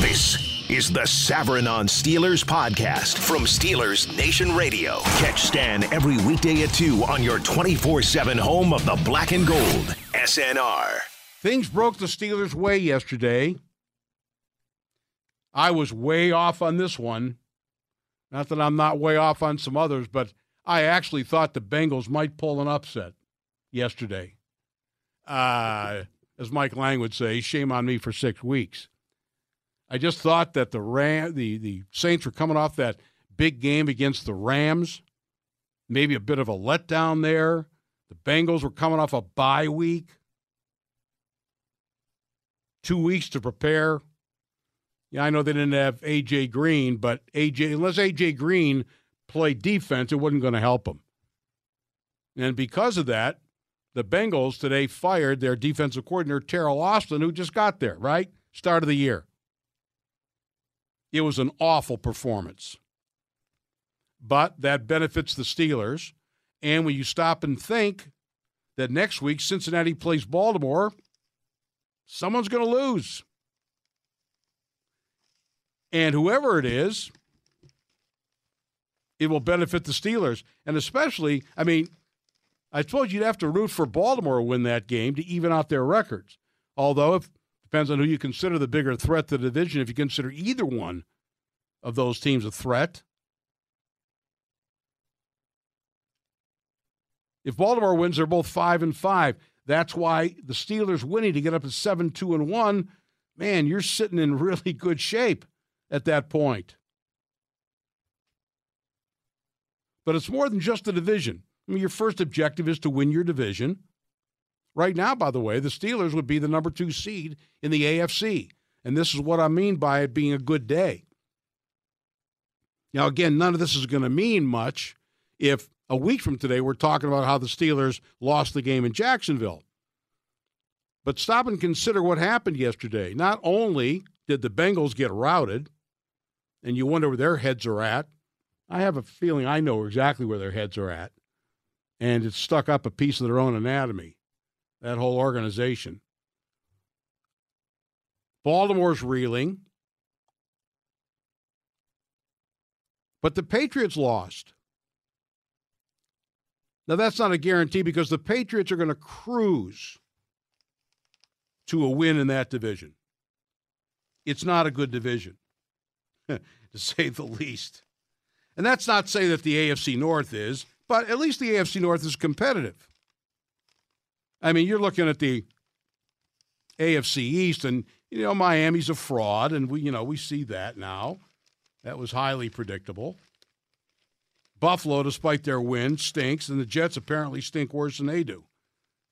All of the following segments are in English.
This is the Savran on Steelers podcast from Steelers Nation Radio. Catch Stan every weekday at 2 on your 24 7 home of the black and gold. SNR. Things broke the Steelers' way yesterday. I was way off on this one. Not that I'm not way off on some others, but I actually thought the Bengals might pull an upset yesterday. Uh, as Mike Lange would say, shame on me for six weeks. I just thought that the Ram, the the Saints were coming off that big game against the Rams, maybe a bit of a letdown there. The Bengals were coming off a bye week, two weeks to prepare. Yeah, I know they didn't have AJ Green, but AJ unless AJ Green played defense, it wasn't going to help them. And because of that, the Bengals today fired their defensive coordinator Teryl Austin, who just got there, right? Start of the year. It was an awful performance. But that benefits the Steelers. And when you stop and think that next week Cincinnati plays Baltimore, someone's going to lose. And whoever it is, it will benefit the Steelers. And especially, I mean, I suppose you'd have to root for Baltimore to win that game to even out their records. Although, if depends on who you consider the bigger threat to the division. If you consider either one of those teams a threat, if Baltimore wins, they're both five and five. That's why the Steelers winning to get up to seven, two, and one. Man, you're sitting in really good shape at that point. But it's more than just the division. I mean, your first objective is to win your division. Right now, by the way, the Steelers would be the number two seed in the AFC. And this is what I mean by it being a good day. Now, again, none of this is going to mean much if a week from today we're talking about how the Steelers lost the game in Jacksonville. But stop and consider what happened yesterday. Not only did the Bengals get routed, and you wonder where their heads are at, I have a feeling I know exactly where their heads are at and it's stuck up a piece of their own anatomy, that whole organization. Baltimore's reeling. But the Patriots lost. Now, that's not a guarantee because the Patriots are going to cruise to a win in that division. It's not a good division, to say the least. And that's not say that the AFC North is but at least the AFC North is competitive. I mean, you're looking at the AFC East, and you know Miami's a fraud, and we you know we see that now. That was highly predictable. Buffalo, despite their win, stinks, and the Jets apparently stink worse than they do.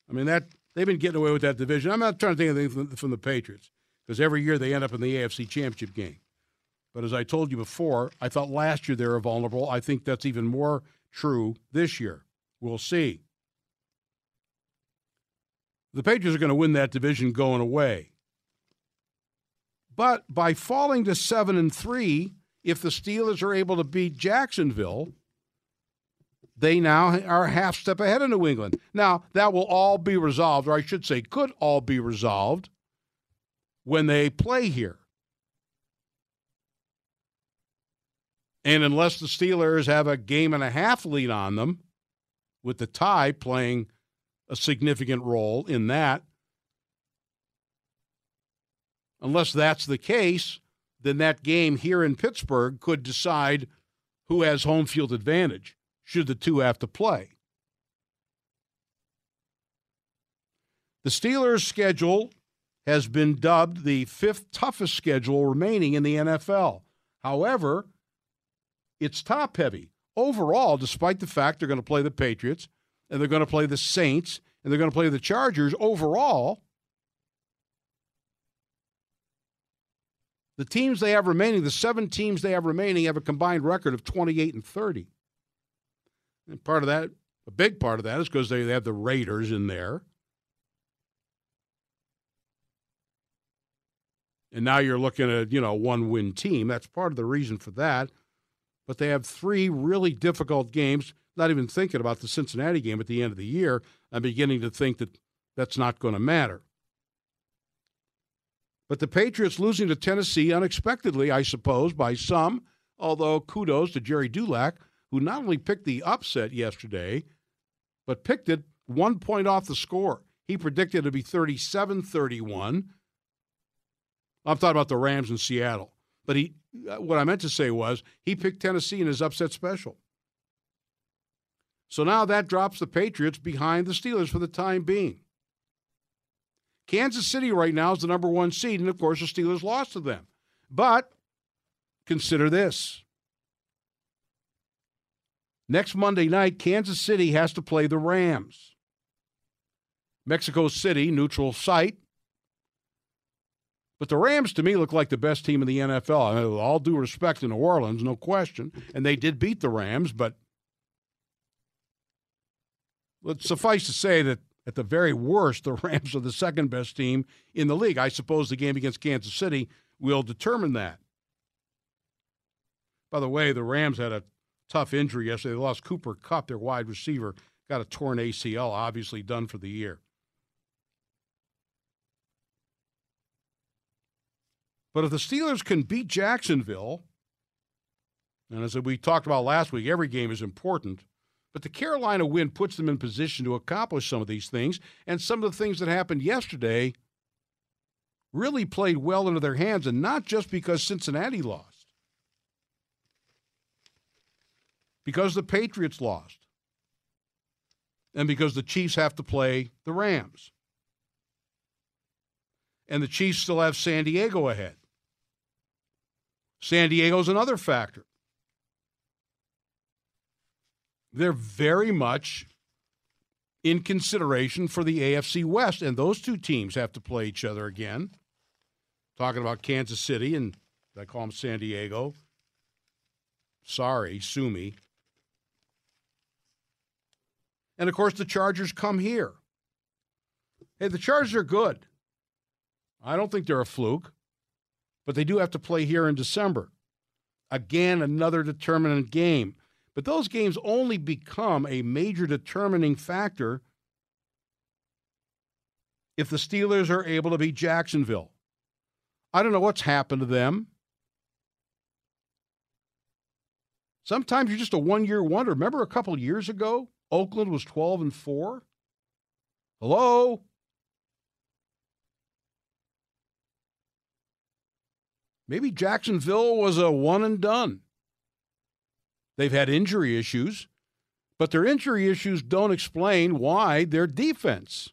I mean that they've been getting away with that division. I'm not trying to think of anything from, from the Patriots because every year they end up in the AFC Championship game. But as I told you before, I thought last year they were vulnerable. I think that's even more true this year. We'll see. The Patriots are going to win that division going away. But by falling to 7 and 3, if the Steelers are able to beat Jacksonville, they now are half step ahead of New England. Now, that will all be resolved, or I should say, could all be resolved when they play here. And unless the Steelers have a game and a half lead on them, with the tie playing a significant role in that, unless that's the case, then that game here in Pittsburgh could decide who has home field advantage, should the two have to play. The Steelers' schedule has been dubbed the fifth toughest schedule remaining in the NFL. However, it's top heavy. Overall, despite the fact they're going to play the Patriots and they're going to play the Saints and they're going to play the Chargers, overall, the teams they have remaining, the seven teams they have remaining, have a combined record of 28 and 30. And part of that, a big part of that is because they, they have the Raiders in there. And now you're looking at, you know, one win team. That's part of the reason for that but they have three really difficult games. Not even thinking about the Cincinnati game at the end of the year, I'm beginning to think that that's not going to matter. But the Patriots losing to Tennessee unexpectedly, I suppose, by some, although kudos to Gerry Dulac, who not only picked the upset yesterday, but picked it one point off the score. He predicted it to be 37 31. I'm talking about the Rams in Seattle. But he, uh, what I meant to say was he picked Tennessee in his upset special. So now that drops the Patriots behind the Steelers for the time being. Kansas City right now is the number one seed, and of course the Steelers lost to them. But consider this. Next Monday night, Kansas City has to play the Rams. Mexico City, neutral site. But the Rams, to me, look like the best team in the NFL. I mean, all due respect to New Orleans, no question. And they did beat the Rams, but let's suffice to say that at the very worst, the Rams are the second best team in the league. I suppose the game against Kansas City will determine that. By the way, the Rams had a tough injury yesterday. They lost Cooper Kupp, their wide receiver, got a torn ACL, obviously done for the year. But if the Steelers can beat Jacksonville, and as we talked about last week, every game is important. But the Carolina win puts them in position to accomplish some of these things. And some of the things that happened yesterday really played well into their hands, and not just because Cincinnati lost, because the Patriots lost, and because the Chiefs have to play the Rams. And the Chiefs still have San Diego ahead. San Diego's another factor they're very much in consideration for the AFC West, and those two teams have to play each other again. Talking about Kansas City and I call them San Diego. Sorry, sue me. And of course, the Chargers come here. Hey, the Chargers are good. I don't think they're a fluke, but they do have to play here in December. Again, another determinant game. But those games only become a major determining factor if the Steelers are able to beat Jacksonville. I don't know what's happened to them. Sometimes you're just a one year wonder. Remember a couple years ago, Oakland was 12 and 4? Hello? Maybe Jacksonville was a one and done. They've had injury issues, but their injury issues don't explain why their defense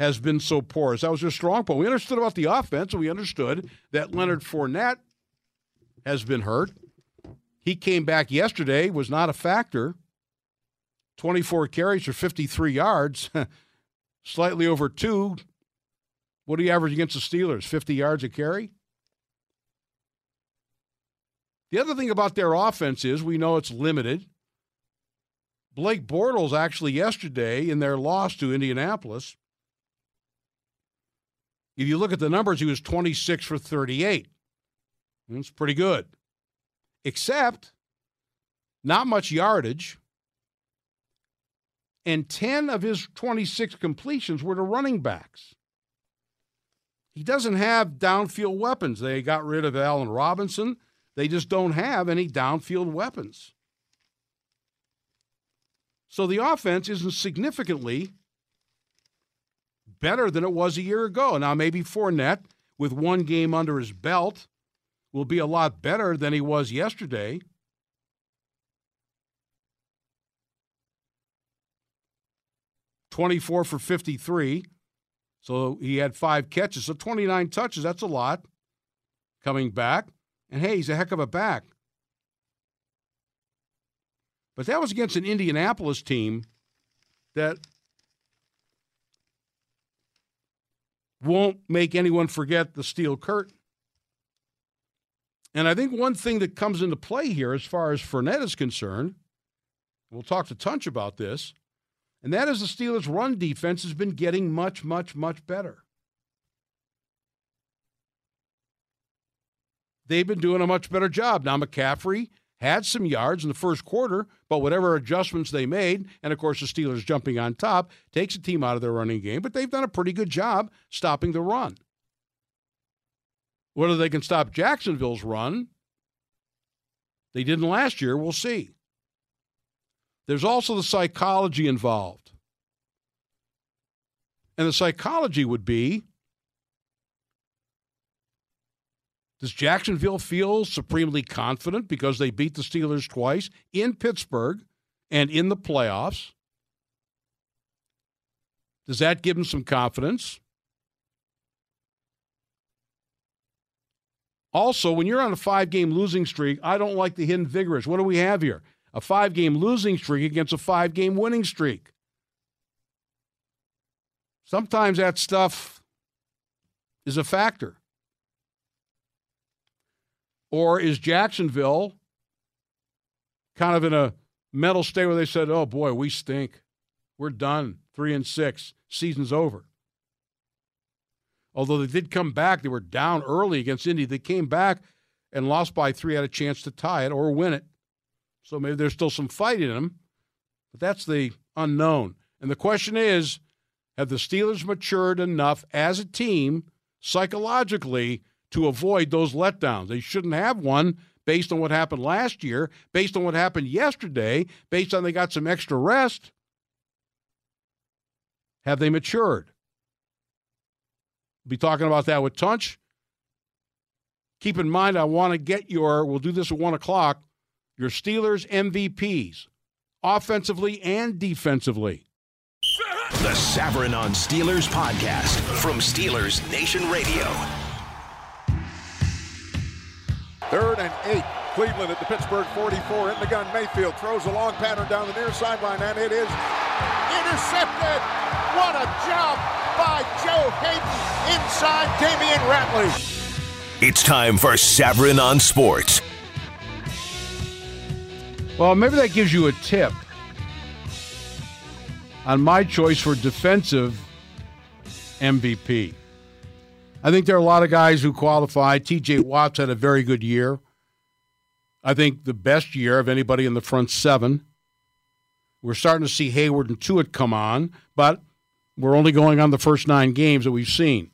has been so porous. That was their strong point. We understood about the offense, and we understood that Leonard Fournette has been hurt. He came back yesterday, was not a factor. 24 carries for 53 yards, slightly over two. What do you average against the Steelers? 50 yards a carry? The other thing about their offense is we know it's limited. Blake Bortles actually yesterday in their loss to Indianapolis, if you look at the numbers, he was 26 for 38. That's pretty good. Except not much yardage. And 10 of his 26 completions were to running backs. He doesn't have downfield weapons. They got rid of Allen Robinson. They just don't have any downfield weapons. So the offense isn't significantly better than it was a year ago. Now, maybe Fournette, with one game under his belt, will be a lot better than he was yesterday. Twenty-four for fifty-three, so he had five catches, so twenty-nine touches. That's a lot. Coming back, and hey, he's a heck of a back. But that was against an Indianapolis team that won't make anyone forget the steel curtain. And I think one thing that comes into play here, as far as Fournette is concerned, we'll talk to Tunch about this, and that is the Steelers' run defense has been getting much, much, much better. They've been doing a much better job. Now, McCaffrey had some yards in the first quarter, but whatever adjustments they made, and of course the Steelers jumping on top, takes a team out of their running game, but they've done a pretty good job stopping the run. Whether they can stop Jacksonville's run, they didn't last year, we'll see. There's also the psychology involved. And the psychology would be Does Jacksonville feel supremely confident because they beat the Steelers twice in Pittsburgh and in the playoffs? Does that give them some confidence? Also, when you're on a five game losing streak, I don't like the hidden vigorous. What do we have here? A five game losing streak against a five game winning streak. Sometimes that stuff is a factor. Or is Jacksonville kind of in a mental state where they said, oh boy, we stink. We're done. Three and six. Season's over. Although they did come back, they were down early against Indy. They came back and lost by three, had a chance to tie it or win it. So maybe there's still some fight in them, but that's the unknown. And the question is have the Steelers matured enough as a team psychologically to avoid those letdowns? They shouldn't have one based on what happened last year, based on what happened yesterday, based on they got some extra rest. Have they matured? We'll Be talking about that with Tunch. Keep in mind, I want to get your, we'll do this at 1 o'clock, your Steelers MVPs, offensively and defensively. The Savran on Steelers podcast from Steelers Nation Radio. Third and eight. Cleveland at the Pittsburgh 44 in the gun. Mayfield throws a long pattern down the near sideline, and it is intercepted. What a job by Joe Haden inside Damion Ratley. It's time for Savran on Sports. Well, maybe that gives you a tip on my choice for defensive MVP. I think there are a lot of guys who qualify. TJ Watts had a very good year. I think the best year of anybody in the front seven. We're starting to see Heyward and Tuitt come on, but we're only going on the first nine games that we've seen.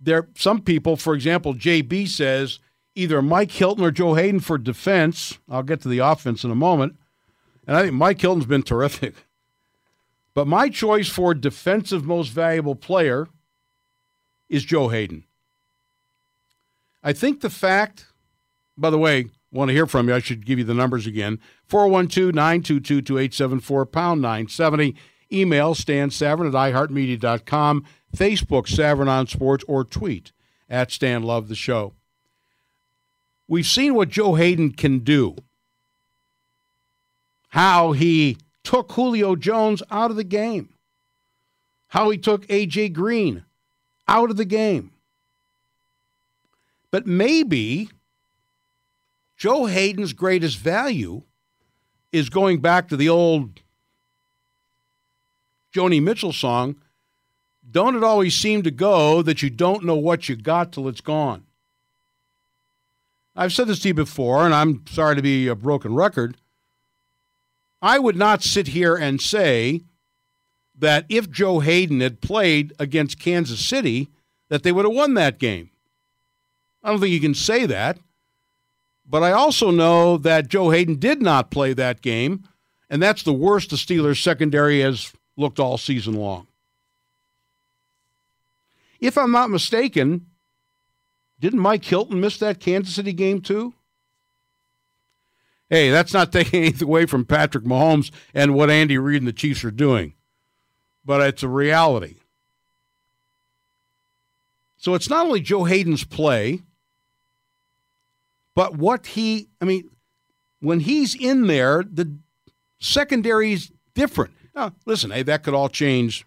There, some people, for example, JB says either Mike Hilton or Joe Haden for defense. I'll get to the offense in a moment, and I think Mike Hilton's been terrific. But my choice for defensive most valuable player is Joe Haden. I think the fact, by the way, want to hear from you, I should give you the numbers again 412 922 2874, pound 970. Email Stan Savran at iHeartMedia.com, Facebook Savran on Sports, or tweet at Stan Love the Show. We've seen what Joe Hayden can do, how he took Julio Jones out of the game, how he took A.J. Green out of the game. But maybe Joe Haden's greatest value is going back to the old Joni Mitchell song, Don't It Always Seem to Go That You Don't Know What You Got Till It's Gone. I've said this to you before, and I'm sorry to be a broken record. I would not sit here and say that if Joe Haden had played against Kansas City, that they would have won that game. I don't think you can say that. But I also know that Joe Haden did not play that game, and that's the worst the Steelers secondary has looked all season long. If I'm not mistaken, didn't Mike Hilton miss that Kansas City game too? Hey, that's not taking anything away from Patrick Mahomes and what Andy Reid and the Chiefs are doing, but it's a reality. So it's not only Joe Haden's play, but what he, I mean, when he's in there, the secondary's different. Now, listen, hey, that could all change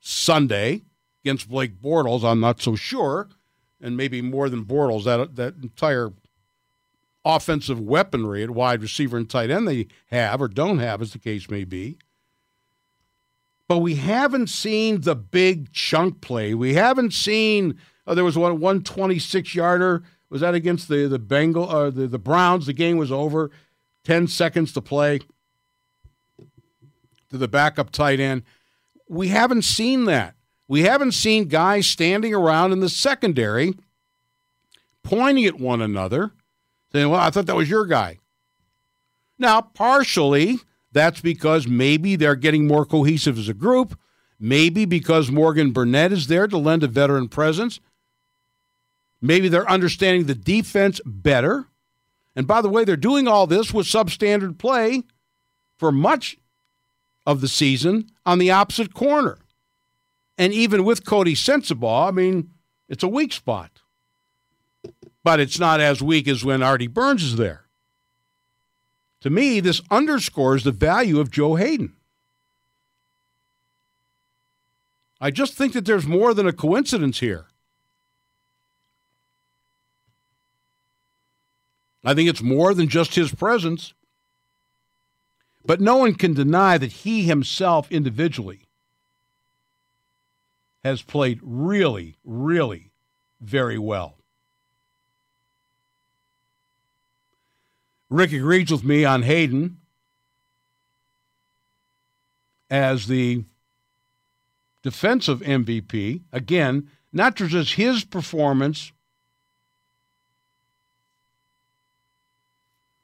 Sunday against Blake Bortles. I'm not so sure, and maybe more than Bortles. That that entire offensive weaponry at wide receiver and tight end they have or don't have, as the case may be. But we haven't seen the big chunk play. We haven't seen. Oh, there was one 126 yarder Was that against the the Bengal or uh, the the Browns? The game was over, ten seconds to play. To the backup tight end, we haven't seen that. We haven't seen guys standing around in the secondary, pointing at one another, saying, "Well, I thought that was your guy." Now, partially that's because maybe they're getting more cohesive as a group. Maybe because Morgan Burnett is there to lend a veteran presence. Maybe they're understanding the defense better. And by the way, they're doing all this with substandard play for much of the season on the opposite corner. And even with Coty Sensabaugh, I mean, it's a weak spot. But it's not as weak as when Artie Burns is there. To me, this underscores the value of Joe Haden. I just think that there's more than a coincidence here. I think it's more than just his presence. But no one can deny that he himself individually has played really, really very well. Rick agrees with me on Haden as the defensive MVP. Again, not just his performance,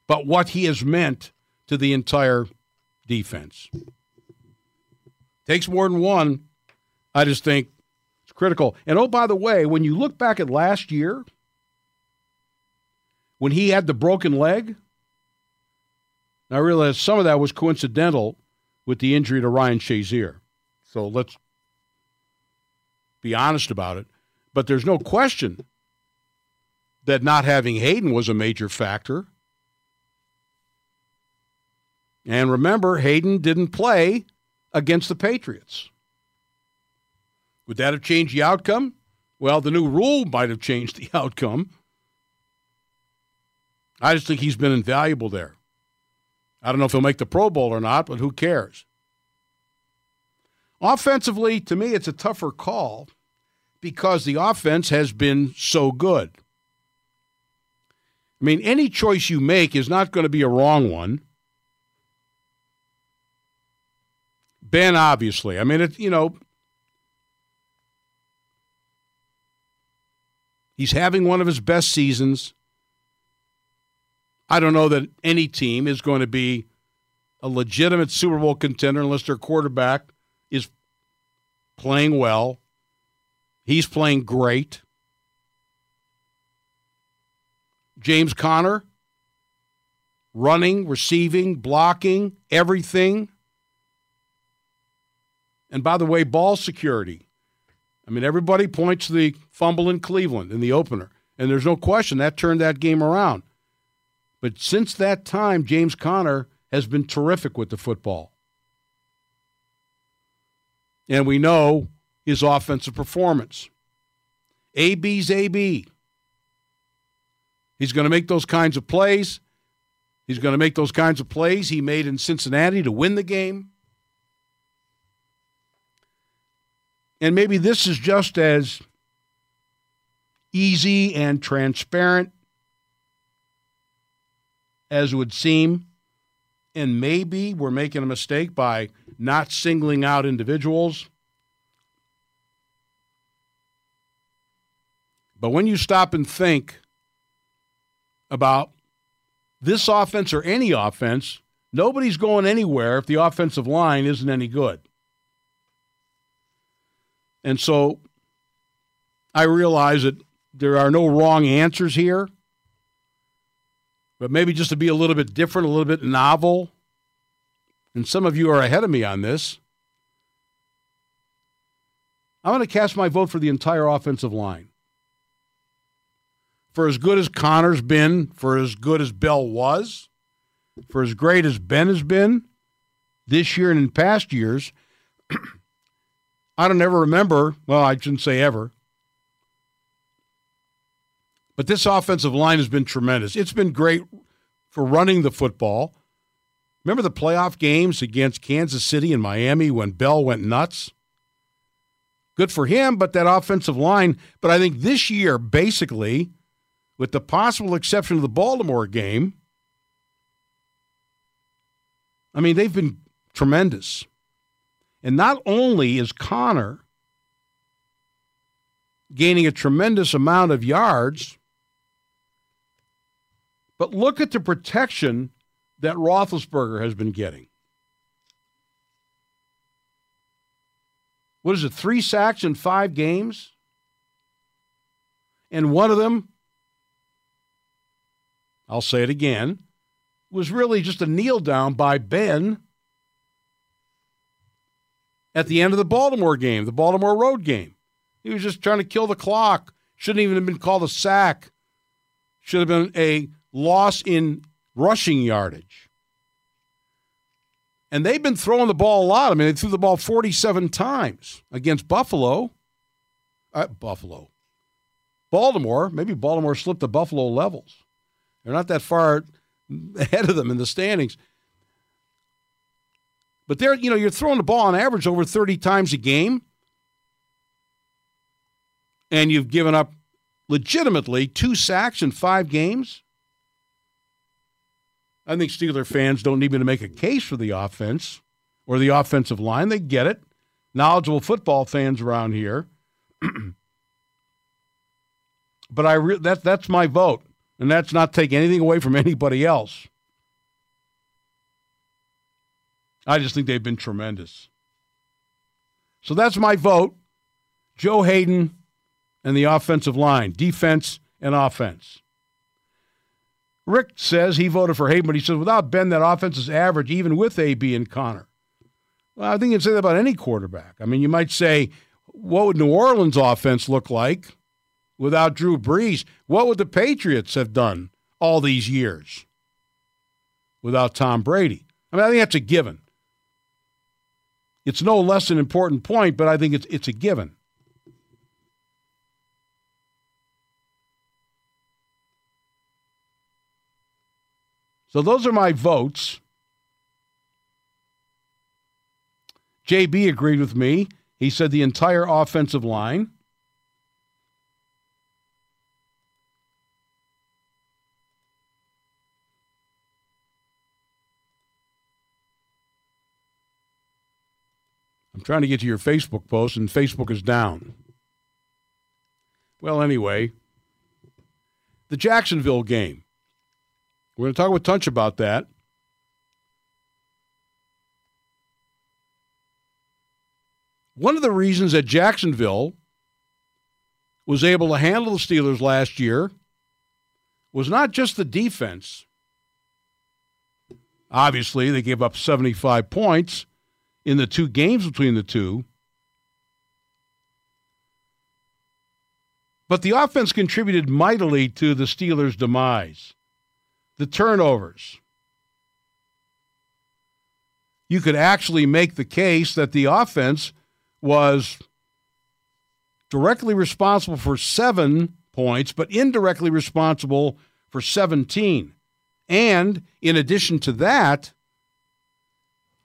but what he has meant to the entire defense. Takes more than one. I just think it's critical. And oh, by the way, when you look back at last year, when he had the broken leg, I realize some of that was coincidental with the injury to Ryan Shazier. So let's be honest about it. But there's no question that not having Haden was a major factor. And remember, Haden didn't play against the Patriots. Would that have changed the outcome? Well, the new rule might have changed the outcome. I just think he's been invaluable there. I don't know if he'll make the Pro Bowl or not, but who cares? Offensively, to me, it's a tougher call because the offense has been so good. I mean, any choice you make is not going to be a wrong one. Ben, obviously. I mean, it, you know, he's having one of his best seasons. I don't know that any team is going to be a legitimate Super Bowl contender unless their quarterback is playing well. He's playing great. James Conner, running, receiving, blocking, everything. And by the way, ball security. I mean, everybody points to the fumble in Cleveland in the opener, and there's no question that turned that game around. But since that time, James Conner has been terrific with the football. And we know his offensive performance. AB's AB. He's going to make those kinds of plays. He's going to make those kinds of plays he made in Cincinnati to win the game. And maybe this is just as easy and transparent as would seem. And maybe we're making a mistake by not singling out individuals. But when you stop and think about this offense or any offense, nobody's going anywhere if the offensive line isn't any good. And so I realize that there are no wrong answers here but maybe just to be a little bit different, a little bit novel. And some of you are ahead of me on this. I'm going to cast my vote for the entire offensive line. For as good as Conner's been, for as good as Bell was, for as great as Ben has been this year and in past years, I don't ever remember, well, I shouldn't say ever, but this offensive line has been tremendous. It's been great for running the football. Remember the playoff games against Kansas City and Miami when Bell went nuts? Good for him, but that offensive line. But I think this year, basically, with the possible exception of the Baltimore game, I mean, they've been tremendous. And not only is Conner gaining a tremendous amount of yards, but look at the protection that Roethlisberger has been getting. What is it, three sacks in five games? And one of them, I'll say it again, was really just a kneel down by Ben at the end of the Baltimore game, the Baltimore road game. He was just trying to kill the clock. Shouldn't even have been called a sack. Should have been a loss in rushing yardage. And they've been throwing the ball a lot. I mean, they threw the ball 47 times against Buffalo. Uh, Buffalo. Baltimore. Maybe Baltimore slipped the Buffalo levels. They're not that far ahead of them in the standings. But they're, you know, you're throwing the ball on average over 30 times a game. And you've given up legitimately two sacks in five games. I think Steeler fans don't need me to make a case for the offense or the offensive line. They get it. Knowledgeable football fans around here. but I re- that that's my vote, and that's not taking anything away from anybody else. I just think they've been tremendous. So that's my vote. Joe Haden and the offensive line, defense and offense. Rick says he voted for Haden, but he says without Ben, that offense is average, even with AB and Conner. Well, I think you'd say that about any quarterback. I mean, you might say, what would New Orleans' offense look like without Drew Brees? What would the Patriots have done all these years without Tom Brady? I mean, I think that's a given. It's no less an important point, but I think it's it's a given. So those are my votes. JB agreed with me. He said the entire offensive line. I'm trying to get to your Facebook post, and Facebook is down. Well, anyway, the Jacksonville game. We're going to talk with Tunch about that. One of the reasons that Jacksonville was able to handle the Steelers last year was not just the defense. Obviously, they gave up 75 points in the two games between the two. But the offense contributed mightily to the Steelers' demise the turnovers. You could actually make the case that the offense was directly responsible for seven points, but indirectly responsible for 17. And in addition to that,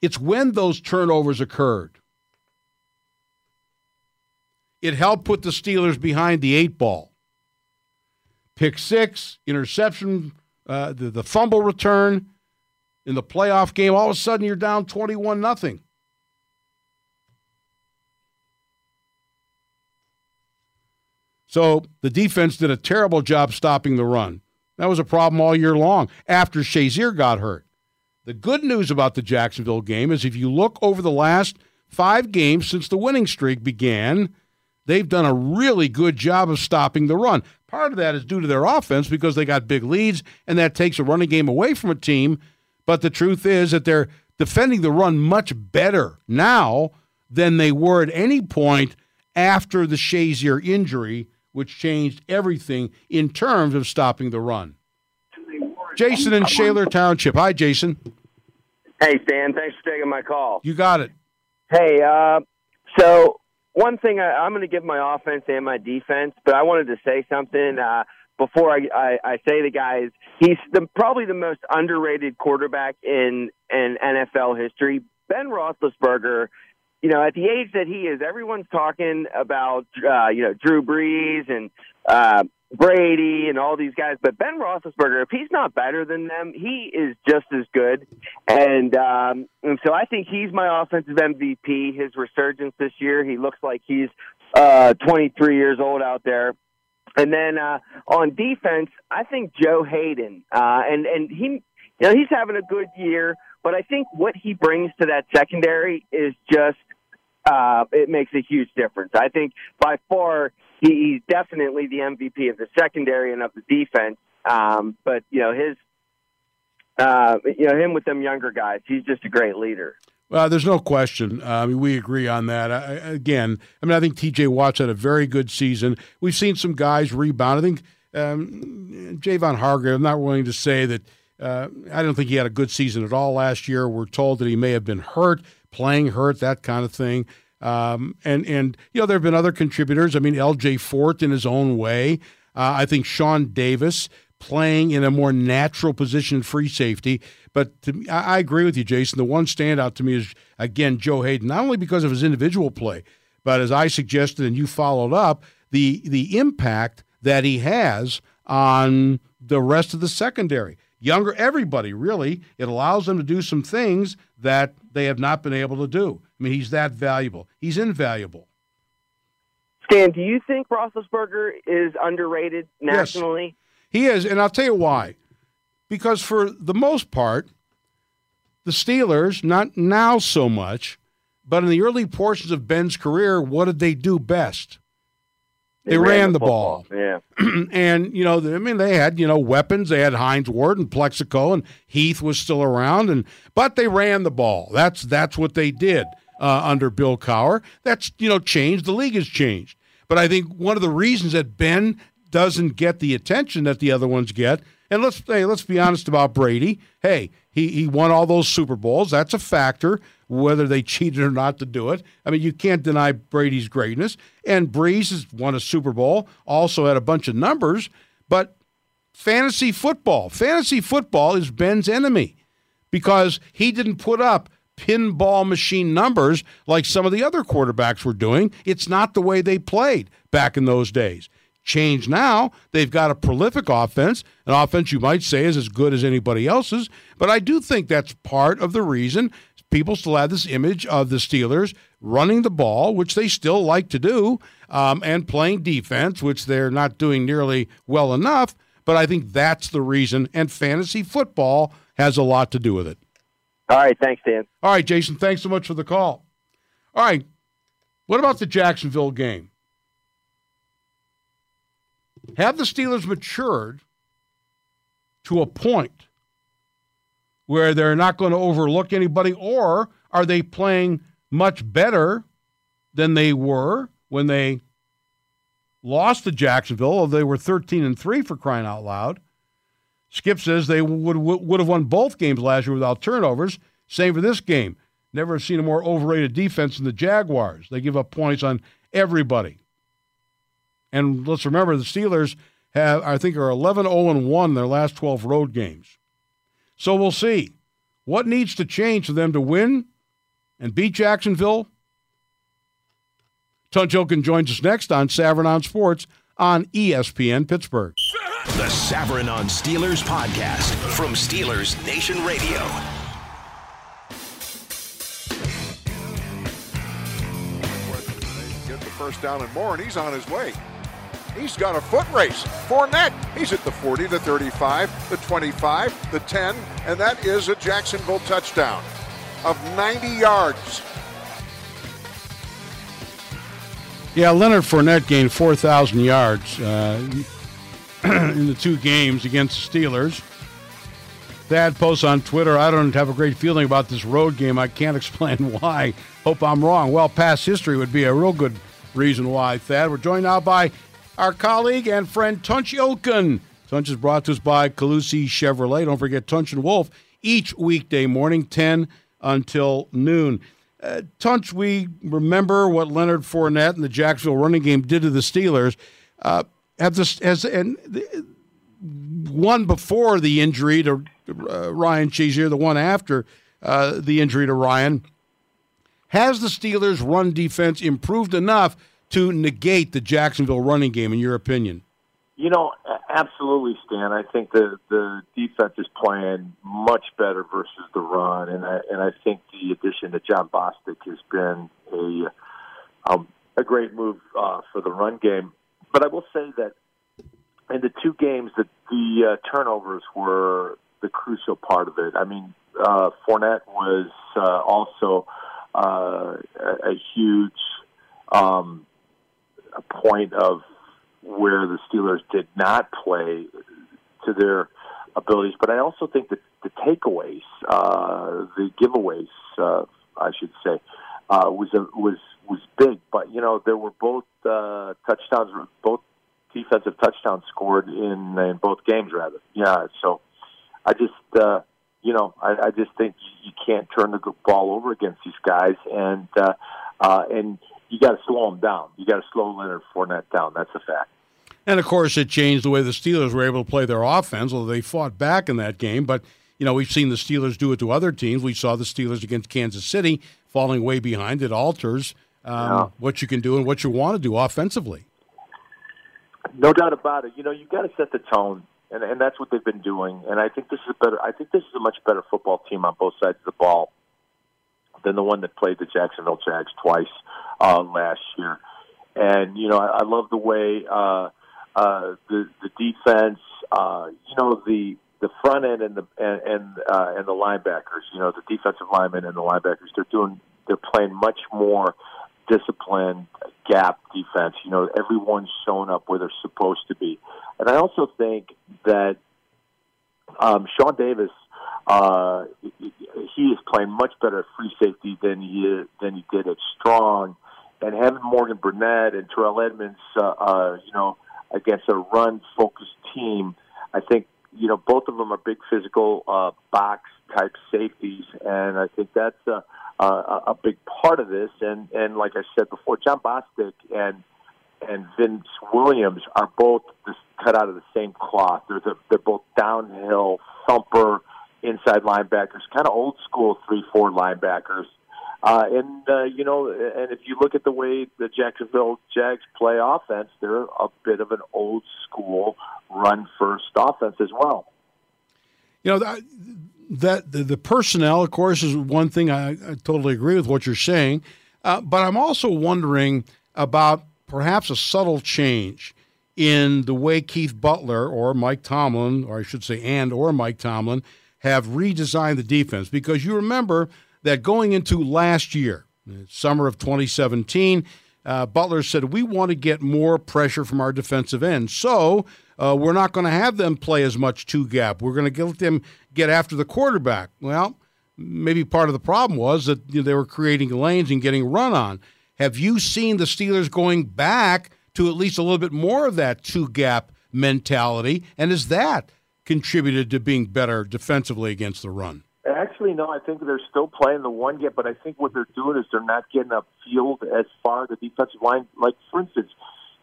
it's when those turnovers occurred. It helped put the Steelers behind the eight ball. Pick six, interception uh, the, the fumble return in the playoff game, all of a sudden you're down 21 nothing. So the defense did a terrible job stopping the run. That was a problem all year long after Shazier got hurt. The good news about the Jacksonville game is if you look over the last five games since the winning streak began, they've done a really good job of stopping the run. Part of that is due to their offense because they got big leads, and that takes a running game away from a team. But the truth is that they're defending the run much better now than they were at any point after the Shazier injury, which changed everything in terms of stopping the run. Jason in Shaler Township. Hi, Jason. Hey, Stan. Thanks for taking my call. You got it. Hey, uh, so one thing I, am going to give my offense and my defense, but I wanted to say something uh, before I, I, I say the guys. He's the, probably the most underrated quarterback in in NFL history. Ben Roethlisberger you know, at the age that he is, everyone's talking about, uh, you know, Drew Brees and uh, Brady and all these guys. But Ben Roethlisberger, if he's not better than them, he is just as good. And, um, and so I think he's my offensive MVP. His resurgence this year, he looks like he's uh, 23 years old out there. And then uh, on defense, I think Joe Haden, uh, and and he, you know, he's having a good year. But I think what he brings to that secondary is just uh, it makes a huge difference. I think by far he's definitely the MVP of the secondary and of the defense. Um, but you know his, uh, you know him with them younger guys, he's just a great leader. Well, there's no question. Uh, I mean, we agree on that. I, again, I mean, I think T.J. Watts had a very good season. We've seen some guys rebound. I think um, Javon Hargrave. I'm not willing to say that. Uh, I don't think he had a good season at all last year. We're told that he may have been hurt playing hurt, that kind of thing. Um, and and you know there have been other contributors. I mean, L.J. Fort in his own way. Uh, I think Sean Davis playing in a more natural position, free safety. But to, I, I agree with you, Jason. The one standout to me is again Joe Haden, not only because of his individual play, but as I suggested and you followed up, the the impact that he has on the rest of the secondary younger everybody really it allows them to do some things that they have not been able to do i mean he's that valuable he's invaluable stan do you think roethlisberger is underrated nationally yes, he is and i'll tell you why because for the most part the steelers not now so much but in the early portions of ben's career what did they do best they, they ran, ran, the, the ball. Yeah. and, you know, I mean, they had, you know, weapons. They had Hines Ward and Plaxico, and Heath was still around. and But they ran the ball. That's that's what they did uh, under Bill Cowher. That's, you know, changed. The league has changed. But I think one of the reasons that Ben doesn't get the attention that the other ones get, and let's hey, let's be honest about Brady. Hey, he, he won all those Super Bowls. That's a factor whether they cheated or not to do it. I mean, you can't deny Brady's greatness. And Brees has won a Super Bowl, also had a bunch of numbers, but fantasy football, fantasy football is Ben's enemy because he didn't put up pinball machine numbers like some of the other quarterbacks were doing. It's not the way they played back in those days. Change now. They've got a prolific offense, an offense you might say is as good as anybody else's. But I do think that's part of the reason people still have this image of the Steelers running the ball, which they still like to do, um, and playing defense, which they're not doing nearly well enough. But I think that's the reason, and fantasy football has a lot to do with it. All right, thanks, Dan. All right, Jason, thanks so much for the call. All right, what about the Jacksonville game? Have the Steelers matured to a point where they're not going to overlook anybody, or are they playing much better than they were when they lost to Jacksonville? They were 13 and 3 for crying out loud. Skip says they would, would have won both games last year without turnovers. Same for this game. Never seen a more overrated defense than the Jaguars. They give up points on everybody. And let's remember the Steelers have, I think, are 11 0 1 in their last 12 road games. So we'll see. What needs to change for them to win and beat Jacksonville? Tunch Ilkin joins us next on Savran on Sports on ESPN Pittsburgh. The Savran on Steelers podcast from Steelers Nation Radio. Get the first down and more, and he's on his way. He's got a foot race. Fournette, he's at the 40, the 35, the 25, the 10, and that is a Jacksonville touchdown of 90 yards. Yeah, Leonard Fournette gained 4,000 yards uh, in the two games against the Steelers. Thad posts on Twitter, I don't have a great feeling about this road game. I can't explain why. Hope I'm wrong. Well, past history would be a real good reason why, Thad. We're joined now by our colleague and friend Tunch Ilkin. Tunch is brought to us by Colussy Chevrolet. Don't forget Tunch and Wolf each weekday morning, 10 until noon. Uh, Tunch, we remember what Leonard Fournette and the Jacksonville running game did to the Steelers. Uh, have this has and the, one before the injury to uh, Ryan Shazier, the one after uh, the injury to Ryan. Has the Steelers' run defense improved enough to negate the Jacksonville running game, in your opinion? You know, absolutely, Stan. I think the the defense is playing much better versus the run, and I and I think the addition to Jon Bostic has been a um, a great move uh, for the run game. But I will say that in the two games, that the uh, turnovers were the crucial part of it. I mean, uh, Fournette was uh, also uh, a, huge um, a point of where the Steelers did not play to their abilities. But I also think that the takeaways, uh, the giveaways, uh, I should say, uh, was a, was was big. But you know, there were both uh, touchdowns, both defensive touchdowns scored in in both games. Rather, yeah. So I just. Uh, you know, I, I just think you can't turn the ball over against these guys, and uh, uh, and you got to slow them down. You got to slow Leonard Fournette down. That's a fact. And of course, it changed the way the Steelers were able to play their offense. Although they fought back in that game, but you know we've seen the Steelers do it to other teams. We saw the Steelers against Kansas City falling way behind. It alters um, yeah. what you can do and what you want to do offensively. No doubt about it. You know, you got to set the tone, and and that's what they've been doing. And I think this is a better. I think this is a much better football team on both sides of the ball than the one that played the Jacksonville Jags twice uh, last year. And you know, I, I love the way uh, uh, the the defense, uh, you know, the the front end and the and and, uh, and the linebackers, you know, the defensive linemen and the linebackers, they're doing they're playing much more disciplined gap defense. You know, everyone's showing up where they're supposed to be, and I also think that um, Sean Davis uh, he is playing much better at free safety than he than he did at strong. And having Morgan Burnett and Terrell Edmunds, uh, uh, you know, against a run-focused team, I think you know both of them are big physical uh, box type safeties, and I think that's a, a, a big part of this. And and like I said before, Jon Bostic and and Vince Williams are both cut out of the same cloth. They're the, they're both downhill thumper inside linebackers, kind of old school three four linebackers. Uh, and uh, you know, and if you look at the way the Jacksonville Jags play offense, they're a bit of an old school run first offense as well. You know that, the, the, personnel, of course, is one thing. I, I totally agree with what you're saying, uh, but I'm also wondering about perhaps a subtle change in the way Keith Butler or Mike Tomlin, or I should say, and or Mike Tomlin have redesigned the defense because you remember that going into last year, summer of 2017, uh, Butler said, We want to get more pressure from our defensive end. So uh, we're not going to have them play as much two gap. We're going to let them get after the quarterback. Well, maybe part of the problem was that you know, they were creating lanes and getting run on. Have you seen the Steelers going back to at least a little bit more of that two gap mentality? And has that contributed to being better defensively against the run? Actually, no. I think they're still playing the one gap, but I think what they're doing is they're not getting up field as far the defensive line. Like for instance,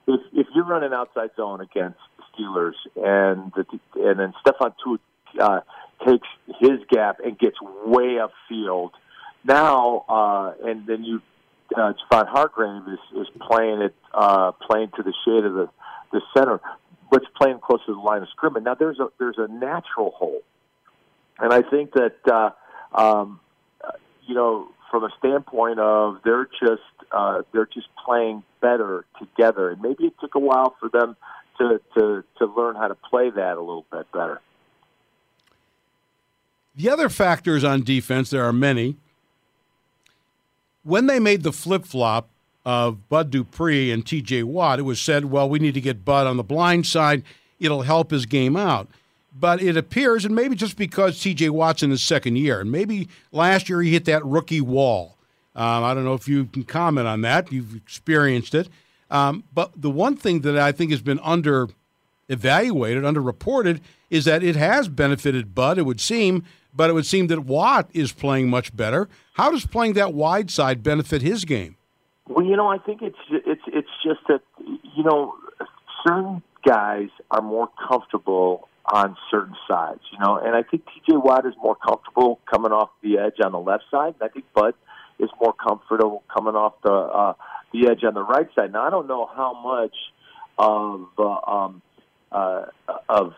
if if you're running outside zone against the Steelers and the, and then Stephon Tuitt uh, takes his gap and gets way upfield, now uh, and then you uh, Javon Hargrave is is playing it uh, playing to the shade of the the center what's playing close to the line of scrimmage. Now there's a there's a natural hole, and I think that uh, um, you know from a standpoint of they're just uh, they're just playing better together, and maybe it took a while for them to to to learn how to play that a little bit better. The other factors on defense, there are many. When they made the flip flop of Bud Dupree and TJ Watt, it was said, well, we need to get Bud on the blind side. It'll help his game out. But it appears, and maybe just because TJ Watt's in his second year, and maybe last year he hit that rookie wall. Um, I don't know if you can comment on that. You've experienced it. Um, but the one thing that I think has been under evaluated, under reported, is that it has benefited Bud, it would seem, but it would seem that Watt is playing much better. How does playing that wide side benefit his game? Well, you know, I think it's it's it's just that you know certain guys are more comfortable on certain sides, you know, and I think T.J. Watt is more comfortable coming off the edge on the left side. And I think Bud is more comfortable coming off the uh, the edge on the right side. Now I don't know how much of uh, um, uh, of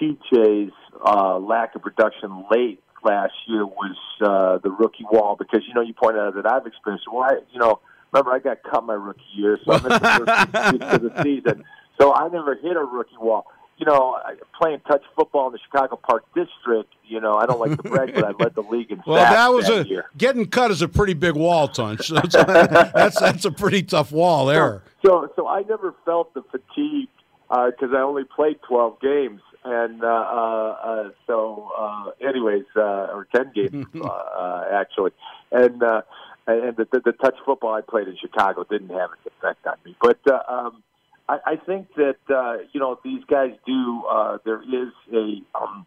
TJ's uh, lack of production late last year was uh, the rookie wall because you know you pointed out that I've experienced. Well, I, you know, remember I got cut my rookie year, so I missed the first weeks of the season, so I never hit a rookie wall. You know, playing touch football in the Chicago Park District. You know, I don't like to brag, but I led the league in well, that was that a year. getting cut is a pretty big wall, Tunch. that's, that's that's a pretty tough wall there. So, so, so I never felt the fatigue because uh, I only played twelve games and uh, uh, uh, so, uh, anyways, uh, or ten games uh, uh, actually, and uh, and the, the, the touch football I played in Chicago didn't have its effect on me. But uh, um, I, I think that uh, you know these guys do. Uh, there is a, um,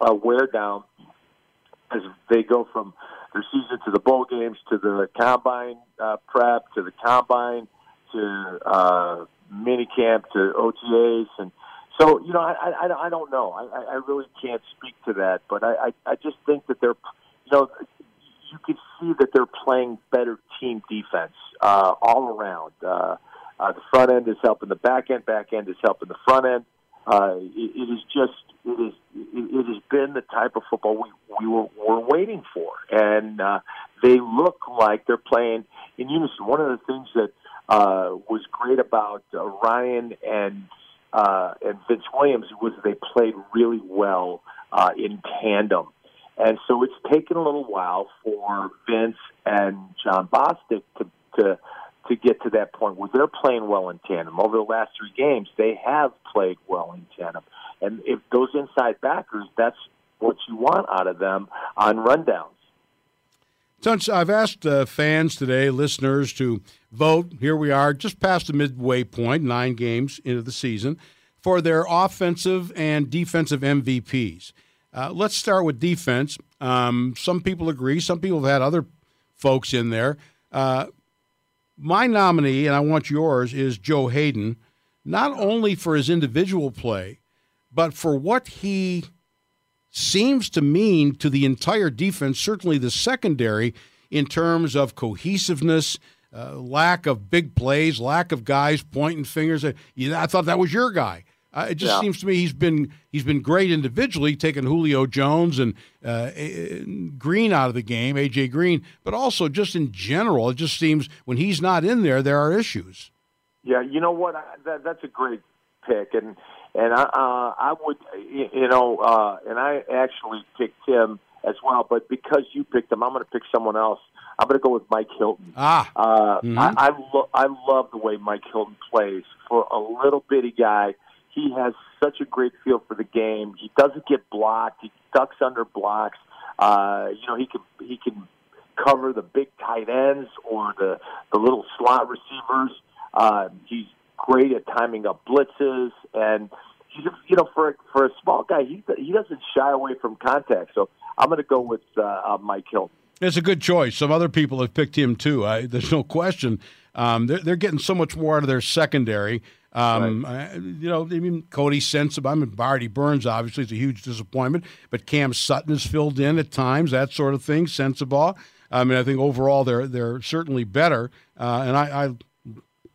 a wear down as they go from their season to the bowl games to the combine uh, prep to the combine to uh, mini camp to OTAs and so you know, I I, I don't know. I, I really can't speak to that, but I, I I just think that they're, you know, you can see that they're playing better team defense uh, all around. Uh, uh, the front end is helping the back end. Back end is helping the front end. Uh, it, it is just it is it, it has been the type of football we we were, were waiting for, and uh, they look like they're playing in unison. One of the things that uh, was great about uh, Ryan and uh, and Vince Williams was they played really well uh, in tandem. And so it's taken a little while for Vince and Jon Bostic to, to to get to that point where they're playing well in tandem. Over the last three games, they have played well in tandem. And if those inside backers, that's what you want out of them on rundowns. Since I've asked uh, fans today, listeners, to vote. Here we are, just past the midway point, nine games into the season, for their offensive and defensive MVPs. Uh, let's start with defense. Um, some people agree. Some people have had other folks in there. Uh, my nominee, and I want yours, is Joe Haden, not only for his individual play, but for what he seems to mean to the entire defense, certainly the secondary, in terms of cohesiveness, uh, lack of big plays, lack of guys pointing fingers. At, I thought that was your guy. Uh, it just yeah. seems to me he's been he's been great individually, taking Julio Jones and uh, Green out of the game, AJ Green, but also just in general, it just seems when he's not in there, there are issues. Yeah, you know what? I, that, that's a great pick, and and I, uh, I would, you know, uh, and I actually picked him as well. But because you picked him, I'm going to pick someone else. I'm going to go with Mike Hilton. Ah, uh, mm-hmm. I I, lo- I love the way Mike Hilton plays for a little bitty guy. He has such a great feel for the game. He doesn't get blocked. He ducks under blocks. Uh, you know, he can he can cover the big tight ends or the the little slot receivers. Uh, he's great at timing up blitzes, and he's you know for for a small guy, he he doesn't shy away from contact. So I'm going to go with uh, uh, Mike Hilton. It's a good choice. Some other people have picked him too. I, there's no question. Um, they're, they're getting so much more out of their secondary. Um, right. I, you know, I mean, Coty Sensabaugh, I mean, Artie Burns obviously is a huge disappointment, but Cam Sutton is filled in at times, that sort of thing. Sensabaugh. I mean, I think overall they're they're certainly better, uh, and I, I,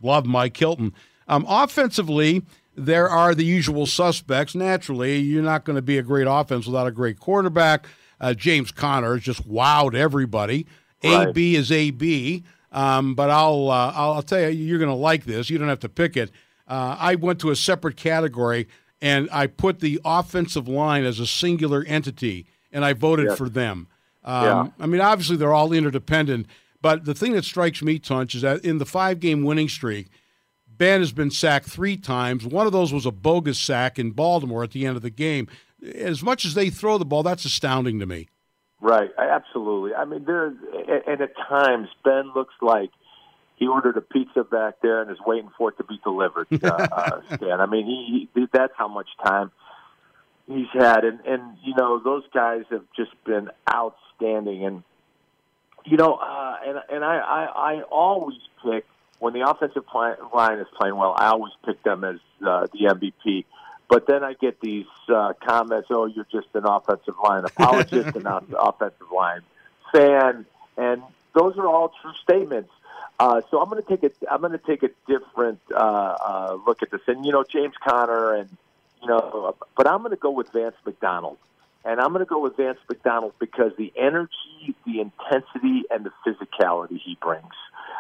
love Mike Hilton. Um, offensively, there are the usual suspects. Naturally, you're not going to be a great offense without a great quarterback. Uh, James Conner has just wowed everybody. Right. AB is AB. Um, but I'll, uh, I'll, I'll tell you, you're going to like this. You don't have to pick it. Uh, I went to a separate category and I put the offensive line as a singular entity, and I voted for them. Um, yeah. I mean, obviously they're all interdependent, but the thing that strikes me, Tunch, is that in the five-game winning streak, Ben has been sacked three times. One of those was a bogus sack in Baltimore at the end of the game as much as they throw the ball, that's astounding to me. Right, absolutely. I mean, there and at times Ben looks like he ordered a pizza back there and is waiting for it to be delivered. Uh, uh, Stan, I mean, he, he that's how much time he's had, and and you know those guys have just been outstanding, and you know, uh, and and I, I I always pick when the offensive line is playing well. I always pick them as uh, the MVP but then I get these uh, comments, "Oh, you're just an offensive line apologist and not an offensive line fan," and those are all true statements. Uh, so I'm going to take a I'm going to take a different uh, uh, look at this, and you know James Conner, and you know, but I'm going to go with Vance McDonald, and I'm going to go with Vance McDonald because the energy, the intensity, and the physicality he brings.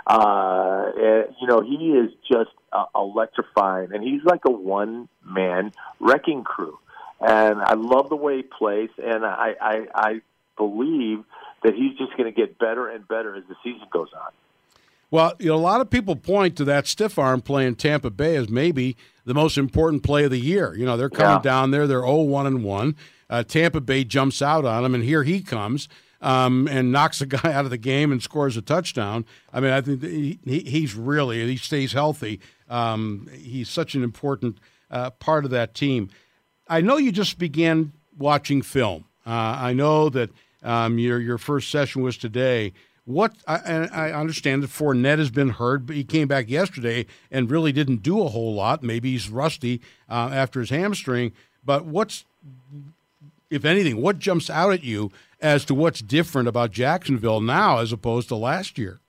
Uh, you know, he is just uh, electrifying, and he's like a one man wrecking crew. And I love the way he plays, and I I, I believe that he's just going to get better and better as the season goes on. Well, you know, a lot of people point to that stiff arm play in Tampa Bay as maybe the most important play of the year. You know, they're coming yeah. down there, they're 0 1 and 1. Uh, Tampa Bay jumps out on them, and here he comes um, and knocks a guy out of the game and scores a touchdown. I mean, I think he, he's really, he stays healthy. Um, he's such an important uh, part of that team. I know you just began watching film. Uh, I know that um, your, your first session was today. What I, I understand that Fournette has been hurt, but he came back yesterday and really didn't do a whole lot. Maybe he's rusty uh, after his hamstring. But what's, if anything, what jumps out at you as to what's different about Jacksonville now as opposed to last year?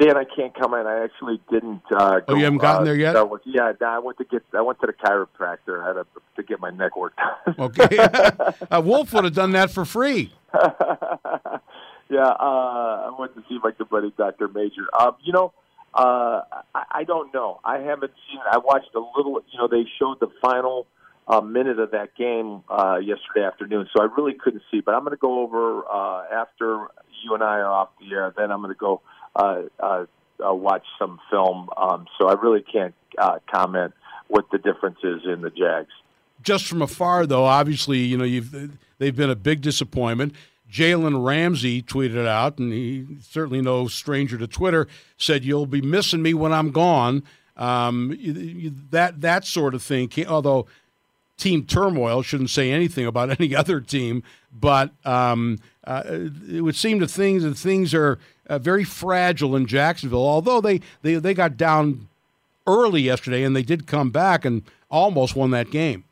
Dan, I can't comment. I actually didn't. Uh, go, oh, you haven't gotten uh, there yet? Was, yeah, I went to get. I went to the chiropractor. I had to, to get my neck worked. On. Okay, uh, Wolf would have done that for free. yeah, uh, I went to see my good buddy Doctor Major. Um, you know, uh, I, I don't know. I haven't seen. I watched a little. You know, they showed the final uh, minute of that game uh, yesterday afternoon, so I really couldn't see. But I'm going to go over uh, after you and I are off the air. Then I'm going to go uh, uh, uh, watch some film. Um, so I really can't uh, comment what the difference is in the Jags. Just from afar, though, obviously, you know, you've they've been a big disappointment. Jalen Ramsey tweeted out, and he certainly no stranger to Twitter, said, "You'll be missing me when I'm gone." Um, that that sort of thing. Although team turmoil shouldn't say anything about any other team, but um, uh, it would seem to things that things are uh, very fragile in Jacksonville. Although they, they they got down early yesterday, and they did come back and almost won that game.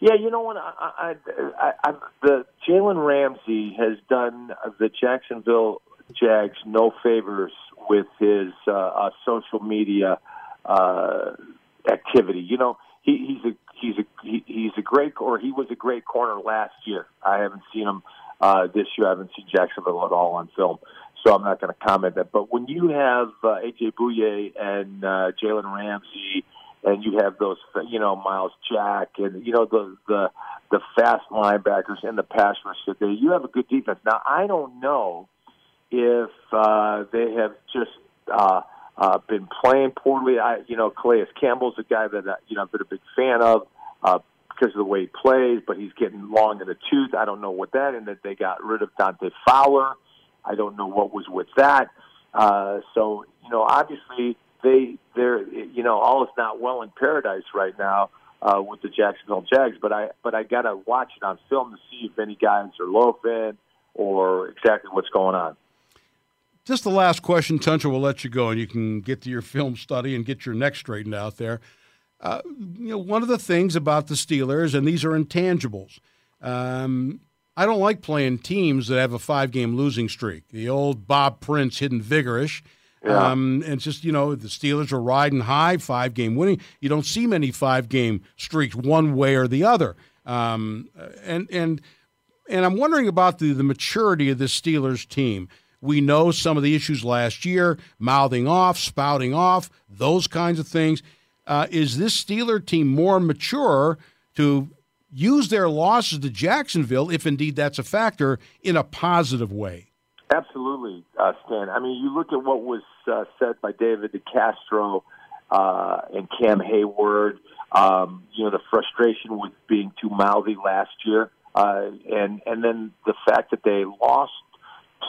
Yeah, you know what? I, I, I, the Jalen Ramsey has done the Jacksonville Jags no favors with his uh, uh, social media uh, activity. You know, he, he's a he's a he, he's a great or he was a great corner last year. I haven't seen him uh, this year. I haven't seen Jacksonville at all on film, so I'm not going to comment that. But when you have uh, AJ Bouye and uh, Jalen Ramsey and you have those, you know, Myles Jack, and you know the the the fast linebackers and the pass rush there. You have a good defense. Now I don't know if uh, they have just uh, uh, been playing poorly. I, you know, Calais Campbell's a guy that uh, you know I've been a big fan of. Uh, because of the way he plays, but he's getting long in the tooth. I don't know what that, and that they got rid of Dante Fowler. I don't know what was with that. Uh, so you know, obviously they they're you know all is not well in paradise right now uh, with the Jacksonville Jags. But I but I got to watch it on film to see if any guys are loafing or exactly what's going on. Just the last question, Tuncha. We'll let you go, and you can get to your film study and get your neck straightened out there. Uh, you know, one of the things about the Steelers, and these are intangibles. Um, I don't like playing teams that have a five-game losing streak. The old Bob Prince hidden vigorish yeah. Um, and just, you know, the Steelers are riding high, five game winning. You don't see many five game streaks one way or the other. Um, and, and, and I'm wondering about the, the maturity of this Steelers team. We know some of the issues last year, mouthing off, spouting off, those kinds of things. Uh, is this Steeler team more mature to use their losses to Jacksonville, if indeed that's a factor, in a positive way? Absolutely, uh, Stan. I mean, you look at what was uh, said by David DeCastro uh, and Cam Heyward. Um, you know, the frustration with being too mouthy last year, uh, and and then the fact that they lost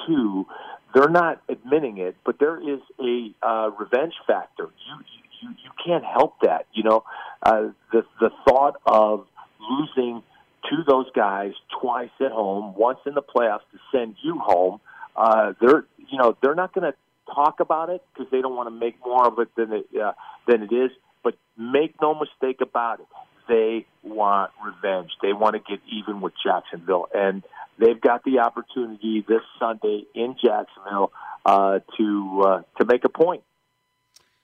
two. They're not admitting it, but there is a uh, revenge factor. You, you you can't help that. You know, uh, the the thought of losing to those guys twice at home, once in the playoffs to send you home uh, they're you know they're not going to talk about it because they don't want to make more of it than it uh, than it is. But make no mistake about it, they want revenge. They want to get even with Jacksonville, and they've got the opportunity this Sunday in Jacksonville uh, to uh, to make a point.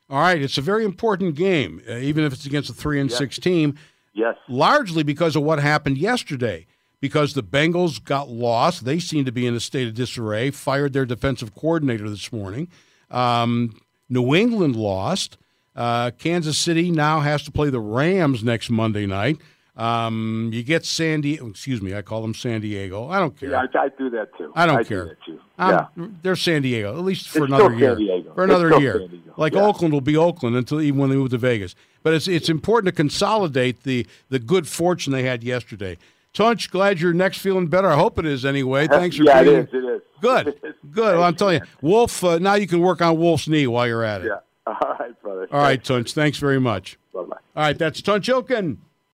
All right, it's a very important game, uh, even if it's against a three and Yes. six team. Yes. largely because of what happened yesterday. Because the Bengals got lost, they seem to be in a state of disarray. Fired their defensive coordinator this morning. Um, New England lost. Uh, Kansas City now has to play the Rams next Monday night. Um, you get San Diego. Excuse me, I call them San Diego. I don't care. Yeah, I, I do that too. I don't do care. too. Um, yeah. They're San Diego, at least for It's another year. For another year. Like Yeah. Oakland will be Oakland until even when they move to Vegas. But it's it's important to consolidate the the good fortune they had yesterday. Tunch, glad you're next feeling better. I hope it is anyway. Thanks for yeah, being it is. It is. good. It is. Good. Well, I'm telling you, Wolf. Uh, now you can work on Wolf's knee while you're at it. Yeah. All right, brother. All right, Tunch. Thanks very much. Bye bye. All right, that's Tunch Ilkin.